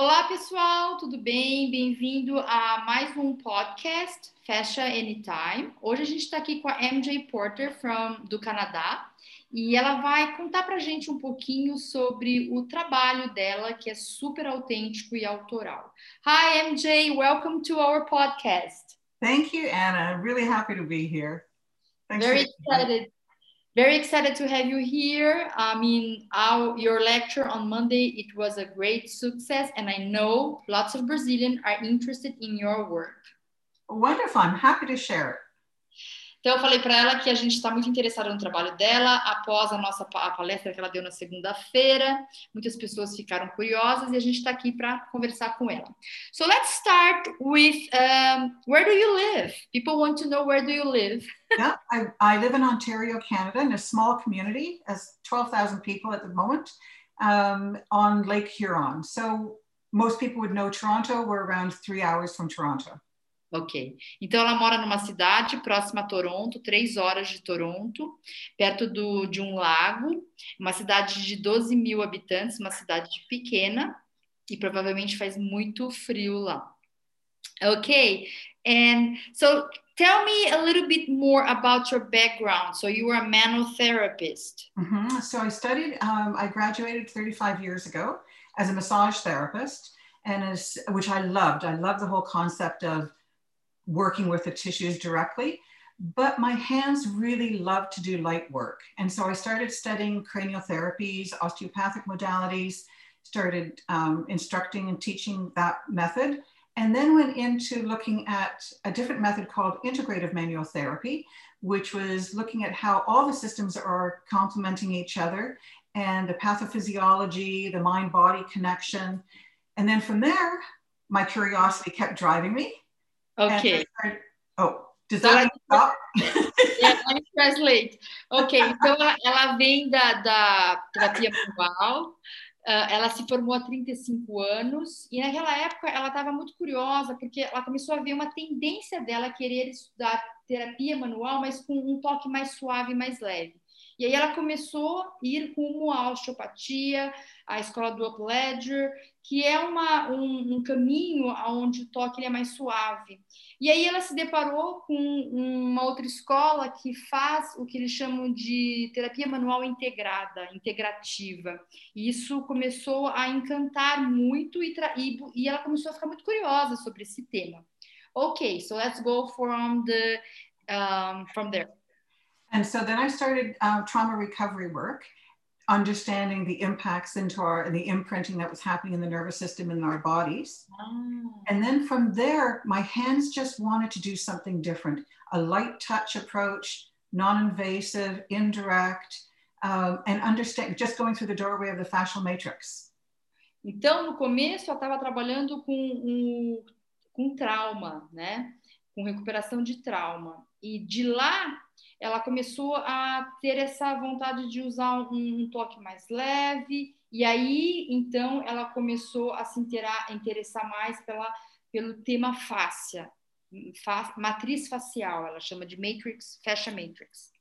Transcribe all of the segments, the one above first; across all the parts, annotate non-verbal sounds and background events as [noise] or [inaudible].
Olá, pessoal, tudo bem? Bem-vindo a mais um podcast Fecha Anytime. Hoje a gente está aqui com a MJ Porter from, do Canadá e ela vai contar para a gente um pouquinho sobre o trabalho dela, que é super autêntico e autoral. Hi, MJ, welcome to our podcast. Thank you, Anna. I'm really happy to be here. Thanks Very excited. Very excited to have you here. I mean, our, your lecture on Monday, it was a great success, and I know lots of Brazilians are interested in your work. Wonderful. I'm happy to share it. Então, eu falei para ela que a gente está muito interessado no trabalho dela após a nossa a palestra que ela deu na segunda-feira. Muitas pessoas ficaram curiosas e a gente está aqui para conversar com ela. So let's start with um, where do you live? People want to know where do you live. [laughs] yeah, I, I live in Ontario, Canada, in a small community, as 12,000 people at the moment, um, on Lake Huron. So most people would know Toronto. We're around three hours from Toronto. Ok. Então ela mora numa cidade próxima a Toronto, três horas de Toronto, perto do, de um lago, uma cidade de 12 mil habitantes, uma cidade pequena, e provavelmente faz muito frio lá. Ok. And so tell me a little bit more about your background. So you were a manotherapist. Mm -hmm. So I studied, um, I graduated 35 years ago as a massage therapist, and as, which I loved. I loved the whole concept of working with the tissues directly. But my hands really love to do light work. And so I started studying cranial therapies, osteopathic modalities, started um, instructing and teaching that method, and then went into looking at a different method called integrative manual therapy, which was looking at how all the systems are complementing each other and the pathophysiology, the mind body connection. And then from there, my curiosity kept driving me. Ok. Oh, does that stop? yeah, let me translate. Ok, então ela, ela vem da, da terapia manual, uh, ela se formou há 35 anos e naquela época ela estava muito curiosa porque ela começou a ver uma tendência dela querer estudar terapia manual, mas com um toque mais suave, mais leve. E aí ela começou a ir rumo à osteopatia, à escola do Up que é uma, um, um caminho onde o toque é mais suave. E aí ela se deparou com uma outra escola que faz o que eles chamam de terapia manual integrada, integrativa. E isso começou a encantar muito e, e, e ela começou a ficar muito curiosa sobre esse tema. Ok, so let's go from the um, from there. And so then I started uh, trauma recovery work, understanding the impacts into our, the imprinting that was happening in the nervous system in our bodies. Oh. And then from there, my hands just wanted to do something different a light touch approach, non invasive, indirect, um, and understand, just going through the doorway of the fascial matrix. Então, no começo, eu estava trabalhando com, um, com trauma, né? Com recuperação de trauma. E de lá ela começou a ter essa vontade de usar um, um toque mais leve, e aí, então, ela começou a se interessar mais pela, pelo tema fáscia, fa, matriz facial, ela chama de matrix, fascia matrix.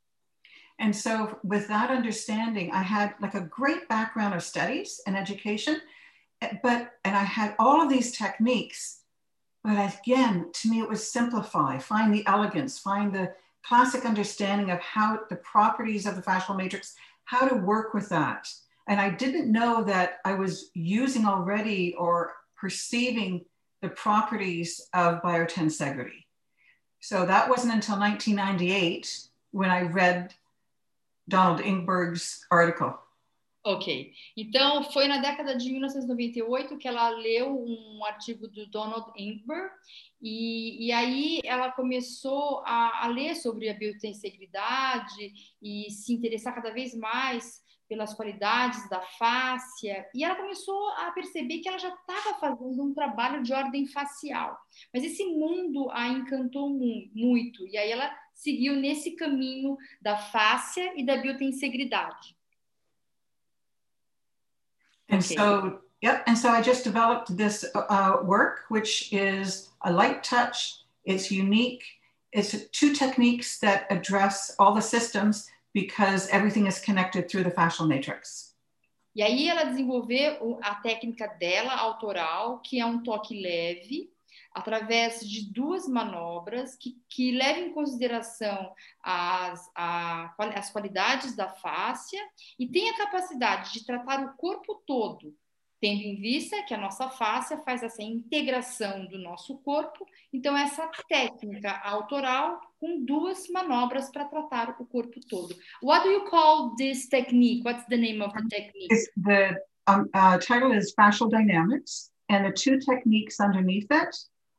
And so, with that understanding, I had like a great background of studies and education, but, and I had all of these techniques, but again, to me, it was simplify, find the elegance, find the classic understanding of how the properties of the fascial matrix, how to work with that. And I didn't know that I was using already or perceiving the properties of biotensegrity. So that wasn't until 1998 when I read Donald Ingberg's article. Ok. Então, foi na década de 1998 que ela leu um artigo do Donald Ingber e, e aí ela começou a, a ler sobre a biotensegridade e se interessar cada vez mais pelas qualidades da fáscia, e ela começou a perceber que ela já estava fazendo um trabalho de ordem facial. Mas esse mundo a encantou mu muito, e aí ela seguiu nesse caminho da fáscia e da biotensegridade. And okay. so, yep. And so I just developed this uh, work, which is a light touch. It's unique. It's two techniques that address all the systems because everything is connected through the fascial matrix. E aí ela desenvolveu a técnica dela, autoral, que é um toque leve, através de duas manobras que, que levam em consideração as, a, as qualidades da fáscia e tem a capacidade de tratar o corpo todo, tendo em vista que a nossa fáscia faz essa integração do nosso corpo. Então, essa técnica autoral com duas manobras para tratar o corpo todo. What do you call this technique? What's the name of the technique? It's the um, uh, title is Fascial Dynamics, and the two techniques underneath it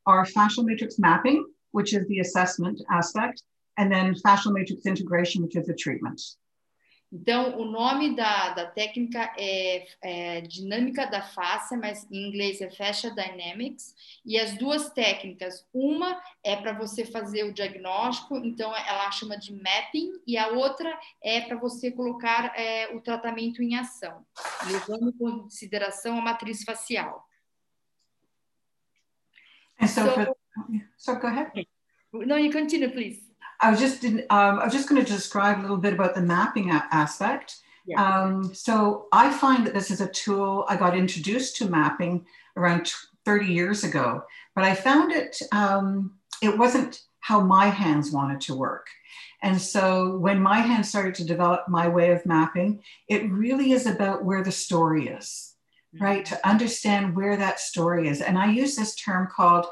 are fascial matrix mapping, which is the assessment aspect, and then fascial matrix integration, which is the treatment. Então, o nome da, da técnica é, é, dinâmica da face, mas em inglês é fascia dynamics. E as duas técnicas, uma é para você fazer o diagnóstico, então ela chama de mapping, e a outra é para você colocar é, o tratamento em ação, levando em consideração a matriz facial. And so, so, for, so go ahead. No, you continue, please. I was just um, I was just going to describe a little bit about the mapping aspect. Yeah. Um, so I find that this is a tool I got introduced to mapping around 30 years ago, but I found it um, it wasn't how my hands wanted to work. And so when my hands started to develop my way of mapping, it really is about where the story is. Right? To understand where that story is. And I use this term called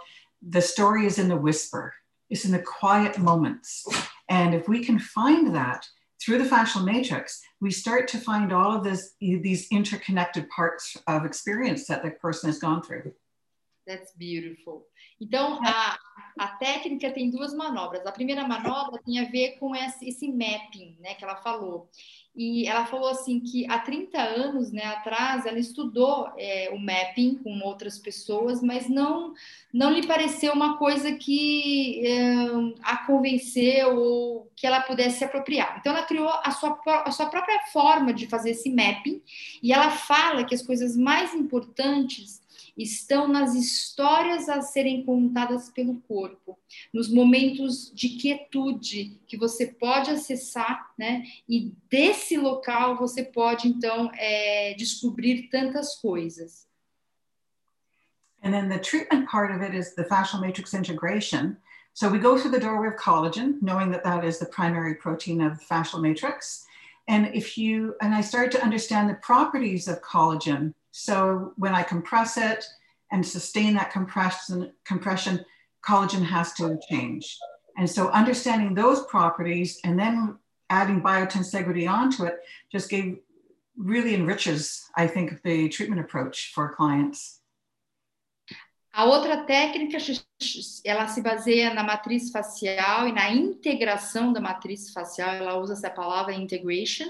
the story is in the whisper it's in the quiet moments. And if we can find that through the fascial matrix, we start to find all of this, these interconnected parts of experience that the person has gone through. That's beautiful. Então, a, a técnica tem duas manobras. A primeira manobra tem a ver com esse, esse mapping, né, que ela falou. E ela falou assim que há 30 anos né, atrás ela estudou é, o mapping com outras pessoas, mas não, não lhe pareceu uma coisa que é, a convenceu ou que ela pudesse se apropriar. Então ela criou a sua, a sua própria forma de fazer esse mapping e ela fala que as coisas mais importantes estão nas histórias a serem contadas pelo corpo, nos momentos de quietude que você pode acessar, né? E desse local você pode então é, descobrir tantas coisas. And then the treatment part of it is the fascial matrix integration. So we go through the doorway of collagen, knowing that that is the primary protein of the fascial matrix. And if you, and I started to understand the properties of collagen so when I compress it and sustain that compression, compression, collagen has to change. And so understanding those properties and then adding biotensegrity onto it just gave really enriches, I think, the treatment approach for clients. A outra técnica, ela se baseia na matriz facial e na integração da matriz facial, ela usa essa palavra integration,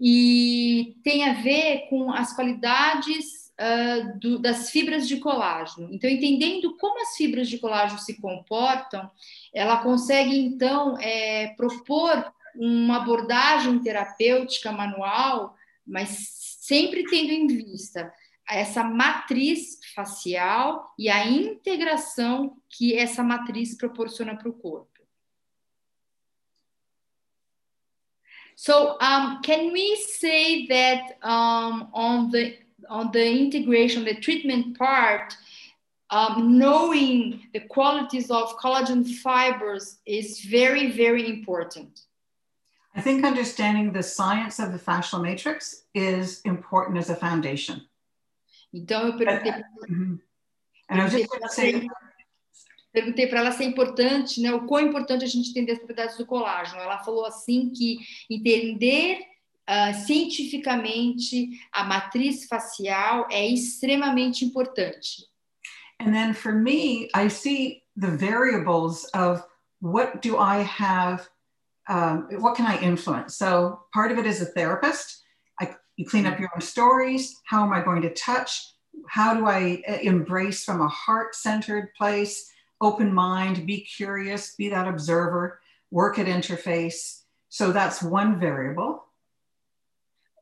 e tem a ver com as qualidades uh, do, das fibras de colágeno. Então, entendendo como as fibras de colágeno se comportam, ela consegue então é, propor uma abordagem terapêutica manual, mas sempre tendo em vista essa matriz facial e a integração que essa matriz proporciona para o corpo. So um, can we say that um, on the on the integration, the treatment part, um, knowing the qualities of collagen fibers is very, very important. I think understanding the science of the fascial matrix is important as a foundation. Então eu perguntei. And I was just going to say, perguntei para ela se é importante, né, o quão importante a gente entender as propriedades do colágeno. Ela falou assim que entender uh, cientificamente a matriz facial é extremamente importante. And then for me, I see the variables of what do I have, um, what can I influence? So part of it is a therapist. I, you clean up your own stories. How am I going to touch? How do I uh, embrace from a heart centered place? Open mind, be curious, be that observer, work at interface. So that's one variable.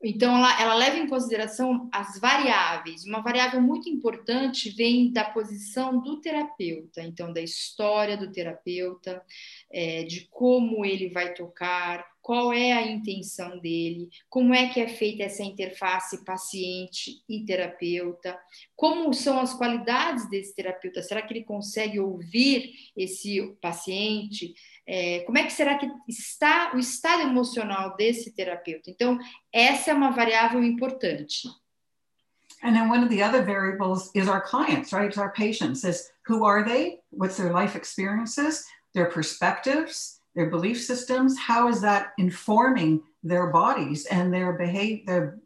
Então, ela, ela, leva em consideração as variáveis. Uma variável muito importante vem da posição do terapeuta, então, da história do terapeuta, é, de como ele vai tocar, qual é a intenção dele, como é que é feita essa interface paciente e terapeuta, como são as qualidades desse terapeuta, será que ele consegue ouvir esse paciente, é, como é que será que está o estado emocional desse terapeuta. Então, essa é uma variável importante. And then one of the other variables is our clients, right? It's our patients. Is who are they? What's their life experiences? Their perspectives? Their belief systems, how is that informing their bodies and their behave their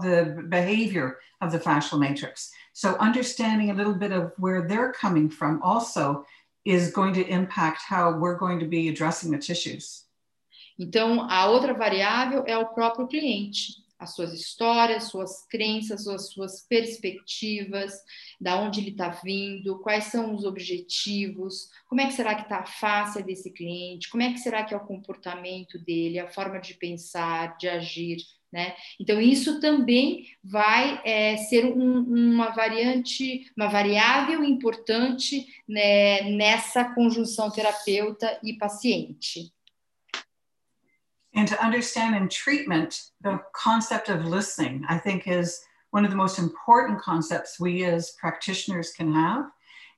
the behavior of the fascial matrix. So understanding a little bit of where they're coming from also is going to impact how we're going to be addressing the tissues. Então, a outra variável é o próprio cliente. As suas histórias, suas crenças, as suas perspectivas, da onde ele está vindo, quais são os objetivos, como é que será que está a face desse cliente, como é que será que é o comportamento dele, a forma de pensar, de agir, né? Então isso também vai é, ser um, uma variante, uma variável importante né, nessa conjunção terapeuta e paciente. And to understand in treatment, the concept of listening, I think, is one of the most important concepts we as practitioners can have.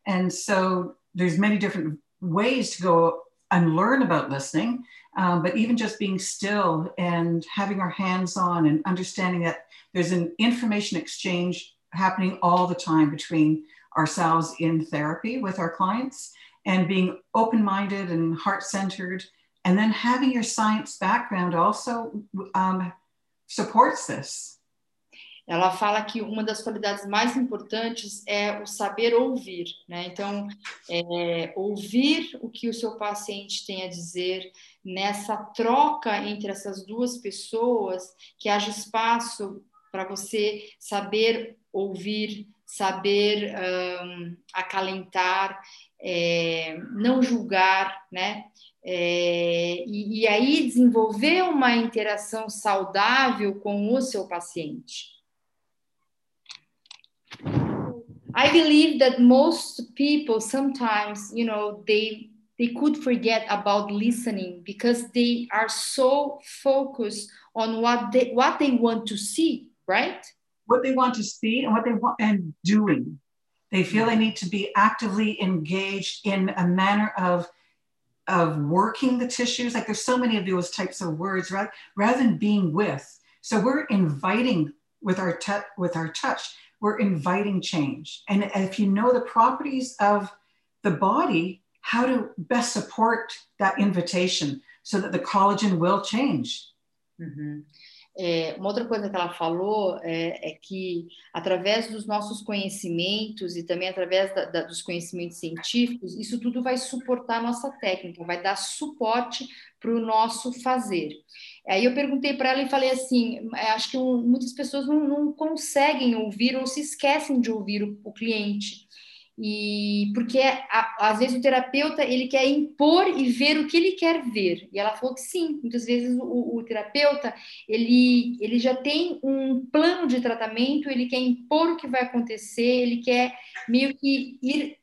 And so there's many different ways to go and learn about listening, um, but even just being still and having our hands on and understanding that there's an information exchange happening all the time between ourselves in therapy with our clients and being open minded and heart centered And then having your science background also um, supports this. Ela fala que uma das qualidades mais importantes é o saber ouvir, né? Então, é, ouvir o que o seu paciente tem a dizer nessa troca entre essas duas pessoas, que haja espaço para você saber ouvir, saber um, acalentar, é, não julgar, né? É, e, e aí desenvolver uma interação saudável com o seu paciente. I believe that most people sometimes, you know, they they could forget about listening because they are so focused on what they what they want to see, right? What they want to see and what they want and doing. They feel they need to be actively engaged in a manner of of working the tissues. Like there's so many of those types of words, right? Rather than being with. So we're inviting with our touch, with our touch, we're inviting change. And if you know the properties of the body, how to best support that invitation so that the collagen will change. Mm-hmm. É, uma outra coisa que ela falou é, é, que, através dos nossos conhecimentos e também através da, da, dos conhecimentos científicos, isso tudo vai suportar a nossa técnica, vai dar suporte para o nosso fazer. Aí eu perguntei para ela e falei assim: é, acho que um, muitas pessoas não, não, conseguem ouvir ou se esquecem de ouvir o, o cliente e porque a, às vezes o terapeuta ele quer impor e ver o que ele quer ver. E ela falou que sim muitas vezes o, o, terapeuta ele ele já tem um plano de tratamento ele quer impor o que vai acontecer ele quer meio que ir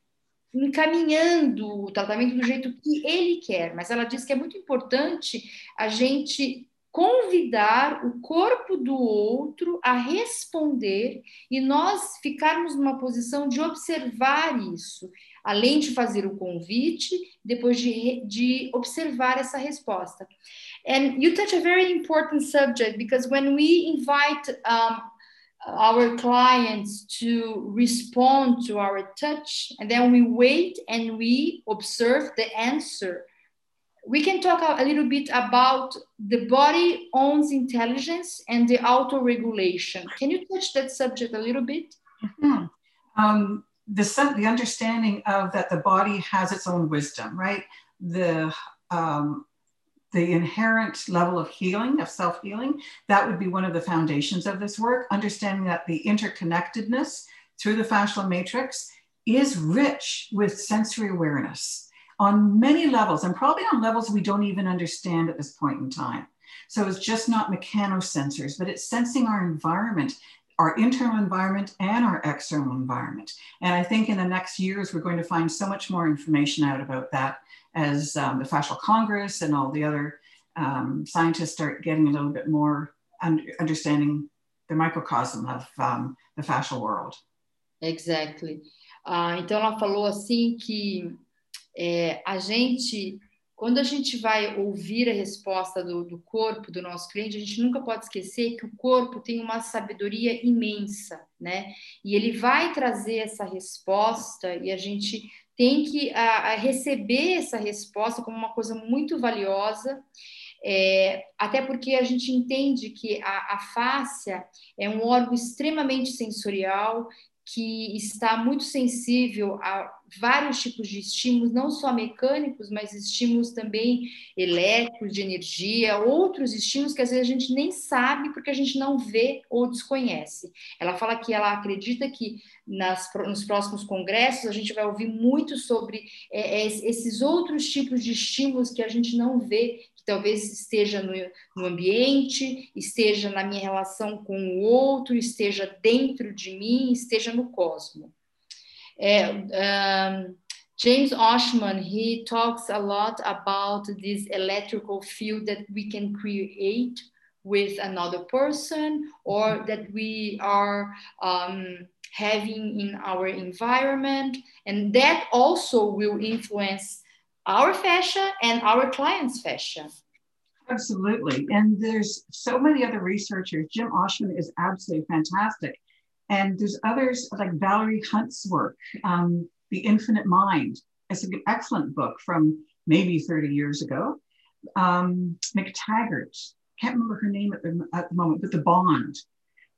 encaminhando o tratamento do jeito que ele quer. Mas ela diz que é muito importante a gente convidar o corpo do outro a responder e nós ficarmos numa posição de observar isso, além de fazer o convite, depois de, de observar essa resposta. And you touch a very important subject because when we invite um, our clients to respond to our touch, and then we wait and we observe the answer we can talk a little bit about the body owns intelligence and the auto-regulation. Can you touch that subject a little bit? Mm-hmm. Um, the, the understanding of that the body has its own wisdom, right? The um, the inherent level of healing, of self healing, that would be one of the foundations of this work. Understanding that the interconnectedness through the fascial matrix is rich with sensory awareness on many levels and probably on levels we don't even understand at this point in time. So it's just not mechanosensors, but it's sensing our environment, our internal environment and our external environment. And I think in the next years, we're going to find so much more information out about that as um, the Fascial Congress and all the other um, scientists start getting a little bit more un- understanding the microcosm of um, the fascial world. Exactly. Uh, então ela falou assim que é, a gente Quando a gente vai ouvir a resposta do, do, corpo do nosso cliente, a gente nunca pode esquecer que o corpo tem uma sabedoria imensa, né? E ele vai trazer essa resposta e a gente tem que a, a receber essa resposta como uma coisa muito valiosa. É, até porque a gente entende que a, a fáscia é um órgão extremamente sensorial que está muito sensível a vários tipos de estímulos, não só mecânicos, mas estímulos também elétricos, de energia, outros estímulos que às vezes a gente nem sabe porque a gente não vê ou desconhece. Ela fala que ela acredita que nas, nos próximos congressos a gente vai ouvir muito sobre é, é esses outros tipos de estímulos que a gente não vê que talvez esteja no, no, ambiente, esteja na minha relação com o outro, esteja dentro de mim, esteja no cosmo. É, um, James Oshman, he talks a lot about this electrical field that we can create with another person or that we are um, having in our environment. And that also will influence our fascia and our clients' fascia. Absolutely. And there's so many other researchers. Jim Oshman is absolutely fantastic. And there's others like Valerie Hunt's work, um, The Infinite Mind. It's an excellent book from maybe 30 years ago. Um, McTaggart, can't remember her name at the, at the moment, but The Bond.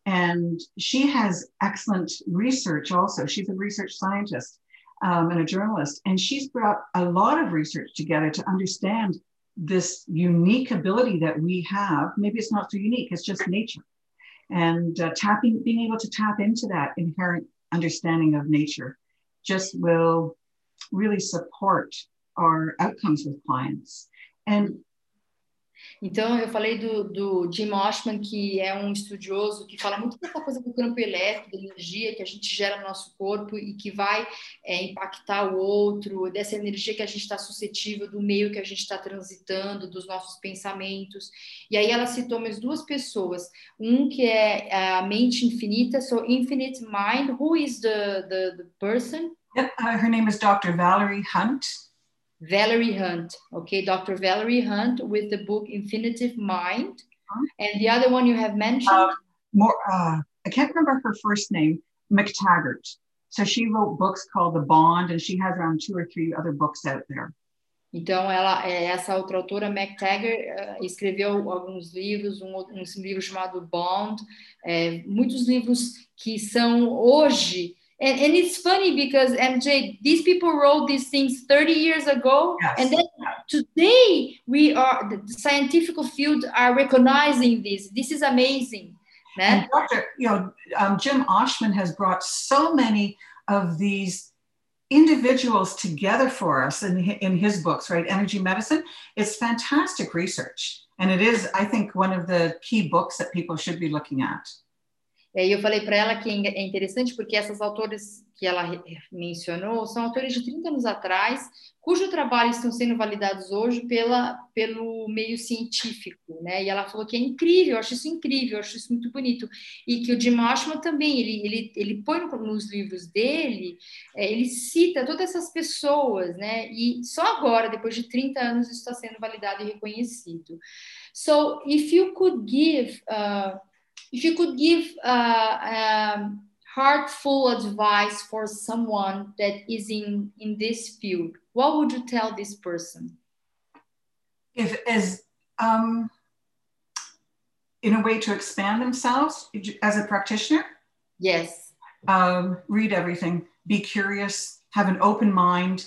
And she has excellent research also. She's a research scientist um, and a journalist. And she's brought a lot of research together to understand this unique ability that we have. Maybe it's not so unique, it's just nature. And uh, tapping, being able to tap into that inherent understanding of nature just will really support our outcomes with clients. And Então, eu falei do, do Jim Oshman, que é um estudioso que fala muito dessa coisa do campo elétrico, da energia que a gente gera no nosso corpo e que vai é, impactar o outro, dessa energia que a gente está suscetível, do meio que a gente está transitando, dos nossos pensamentos. E aí ela citou mais duas pessoas. Um que é a mente infinita, so Infinite Mind. Who is the, the, the person? Uh, her name is Dr. Valerie Hunt. Valerie Hunt, okay, Dr. Valerie Hunt with the book Infinitive Mind. Huh? And the other one you have mentioned? Uh, more, uh, I can't remember her first name, McTaggart. So she wrote books called The Bond, and she has around two or three other books out there. Então, ela, essa outra autora, McTaggart, uh, escreveu alguns livros, um, um livro chamado Bond, é, muitos livros que são hoje and, and it's funny because mj these people wrote these things 30 years ago yes. and then today we are the scientific field are recognizing this. This is amazing and dr you know um, jim oshman has brought so many of these individuals together for us in, in his books right? Energy medicine. It's fantastic research and it is i think one of the key books that people should be looking at E eu falei para ela que é interessante porque essas autores que ela mencionou são autores de 30 anos atrás, cujo trabalho estão sendo validados hoje pela, pelo meio científico, né? E ela falou que é incrível, eu acho isso incrível, eu acho isso muito bonito. E que o Jim Oshman também, ele, ele, ele põe nos livros dele, é, ele cita todas essas pessoas, né? E só agora, depois de 30 anos, isso está sendo validado e reconhecido. So, if you could give... Uh, if you could give uh, um, heartful advice for someone that is in in this field what would you tell this person? If as um, in a way to expand themselves as a practitioner? Yes. Um, read everything. Be curious. Have an open mind.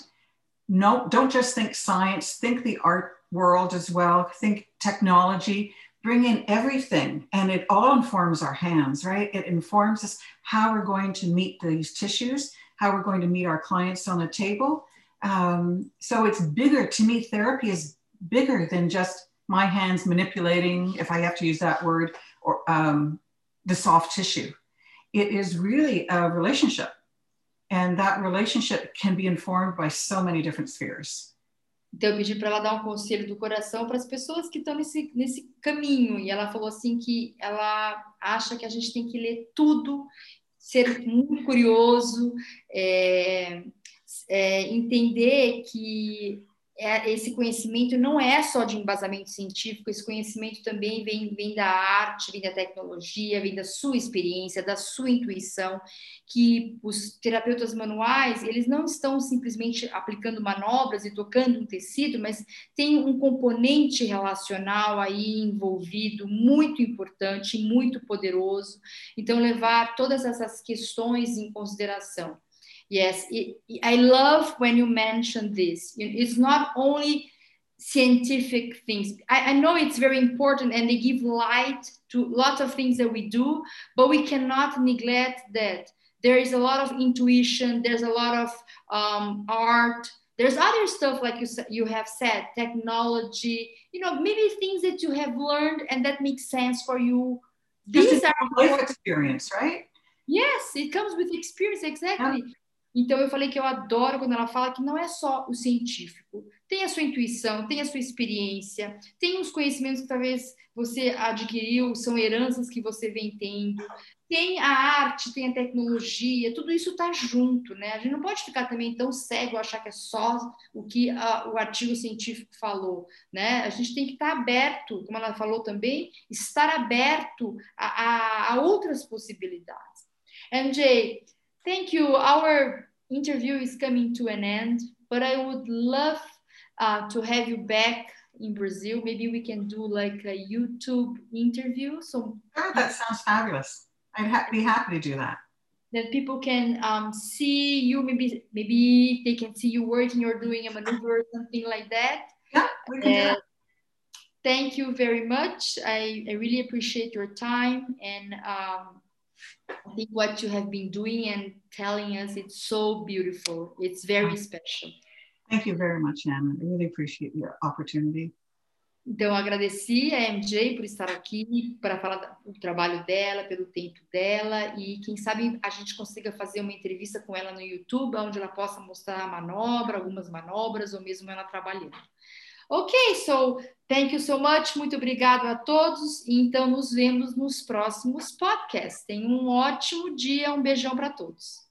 No don't just think science. Think the art world as well. Think technology bring in everything and it all informs our hands, right? It informs us how we're going to meet these tissues, how we're going to meet our clients on a table. Um, so it's bigger. To me, therapy is bigger than just my hands manipulating, if I have to use that word, or um, the soft tissue. It is really a relationship. And that relationship can be informed by so many different spheres. Então, eu pedi para ela dar um conselho do coração para as pessoas que estão nesse, nesse caminho. E ela falou assim que ela acha que a gente tem que ler tudo, ser muito curioso, é, é, entender que é, esse conhecimento não é só de embasamento científico, esse conhecimento também vem, vem da arte, vem da tecnologia, vem da sua experiência, da sua intuição, que os terapeutas manuais, eles não estão simplesmente aplicando manobras e tocando um tecido, mas tem um componente relacional aí envolvido muito importante, muito poderoso. Então, levar todas essas questões em consideração. Yes, it, I love when you mention this. It's not only scientific things. I, I, know it's very important and they give light to lots of things that we do, but we cannot neglect that. There is a lot of intuition, there's a lot of um, art, there's other stuff like you, you have said, technology, you know, maybe things that you have learned and that makes sense for you. These are life experience, right? Yes, it comes with experience, exactly. Yeah. Então eu falei que eu adoro quando ela fala que não é só o científico, tem a sua intuição, tem a sua experiência, tem os conhecimentos que talvez você adquiriu, são heranças que você vem tendo, tem a arte, tem a tecnologia, tudo isso está junto, né? A gente não pode ficar também tão cego achar que é só o que a, o artigo científico falou, né? A gente tem que estar tá aberto, como ela falou também, estar aberto a, a, a outras possibilidades. MJ, thank you. Our interview is coming to an end, but I would love uh, to have you back in Brazil. Maybe we can do like a YouTube interview. So oh, that sounds fabulous. I'd ha be happy to do that. That people can um, see you. Maybe maybe they can see you working or doing a maneuver or something like that. Yeah, we can do that. Thank you very much. I, I really appreciate your time and um, I think what you have been doing and telling us, it's so beautiful. It's very special. Thank you very much, Anna. I really appreciate your opportunity. Então, agradeci a MJ por estar aqui, para falar do trabalho dela, pelo tempo dela, e quem sabe a gente consiga fazer uma entrevista com ela no YouTube, onde ela possa mostrar a manobra, algumas manobras, ou mesmo ela trabalhando. Ok, so thank you so much. Muito obrigado a todos. E então nos vemos nos próximos podcasts. Tenham um ótimo dia. Um beijão para todos.